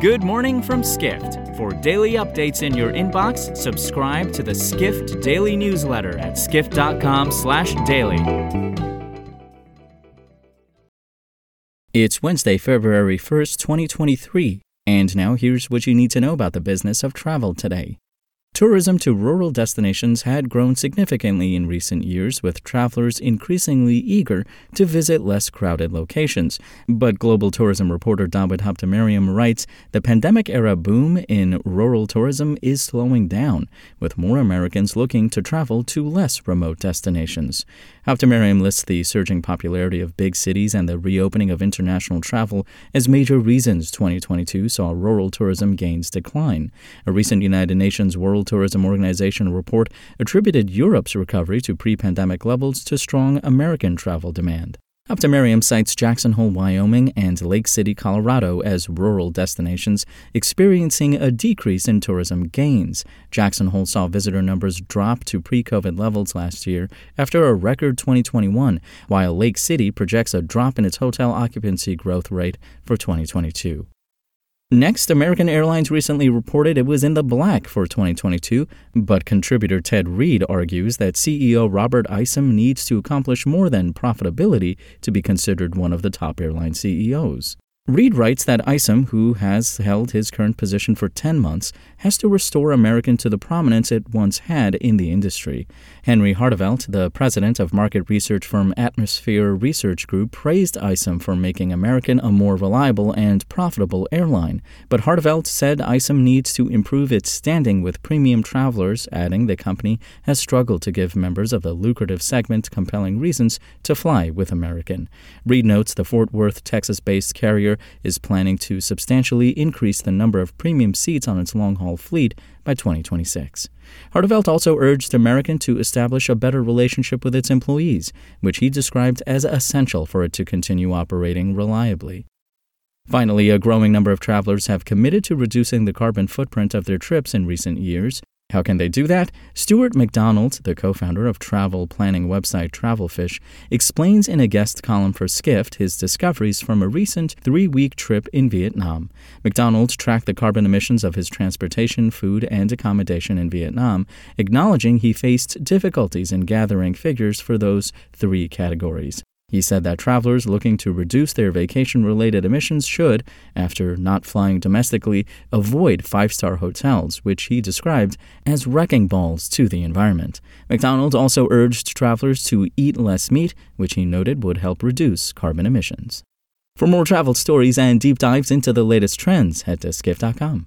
Good morning from Skift. For daily updates in your inbox, subscribe to the Skift Daily newsletter at skift.com/daily. It's Wednesday, February 1st, 2023, and now here's what you need to know about the business of travel today. Tourism to rural destinations had grown significantly in recent years, with travelers increasingly eager to visit less crowded locations. But global tourism reporter Dawit Habtemariam writes the pandemic era boom in rural tourism is slowing down, with more Americans looking to travel to less remote destinations. Habtemariam lists the surging popularity of big cities and the reopening of international travel as major reasons 2022 saw rural tourism gains decline. A recent United Nations World World Tourism Organization report attributed Europe's recovery to pre pandemic levels to strong American travel demand. Habtemariam cites Jackson Hole, Wyoming, and Lake City, Colorado as rural destinations experiencing a decrease in tourism gains. Jackson Hole saw visitor numbers drop to pre COVID levels last year after a record 2021, while Lake City projects a drop in its hotel occupancy growth rate for 2022. Next, American Airlines recently reported it was in the black for 2022, but contributor Ted Reed argues that CEO Robert Isom needs to accomplish more than profitability to be considered one of the top airline CEOs. Reed writes that Isom, who has held his current position for 10 months, has to restore American to the prominence it once had in the industry. Henry Harteveldt, the president of market research firm Atmosphere Research Group, praised Isom for making American a more reliable and profitable airline. But Harteveldt said Isom needs to improve its standing with premium travelers, adding the company has struggled to give members of the lucrative segment compelling reasons to fly with American. Reed notes the Fort Worth, Texas based carrier is planning to substantially increase the number of premium seats on its long haul fleet by 2026. Harteveldt also urged American to establish a better relationship with its employees, which he described as essential for it to continue operating reliably. Finally, a growing number of travelers have committed to reducing the carbon footprint of their trips in recent years. How can they do that? Stuart McDonald, the co founder of travel planning website Travelfish, explains in a guest column for Skift his discoveries from a recent three week trip in Vietnam. McDonald tracked the carbon emissions of his transportation, food, and accommodation in Vietnam, acknowledging he faced difficulties in gathering figures for those three categories. He said that travelers looking to reduce their vacation related emissions should, after not flying domestically, avoid five star hotels, which he described as wrecking balls to the environment. McDonald also urged travelers to eat less meat, which he noted would help reduce carbon emissions. For more travel stories and deep dives into the latest trends, head to skift.com.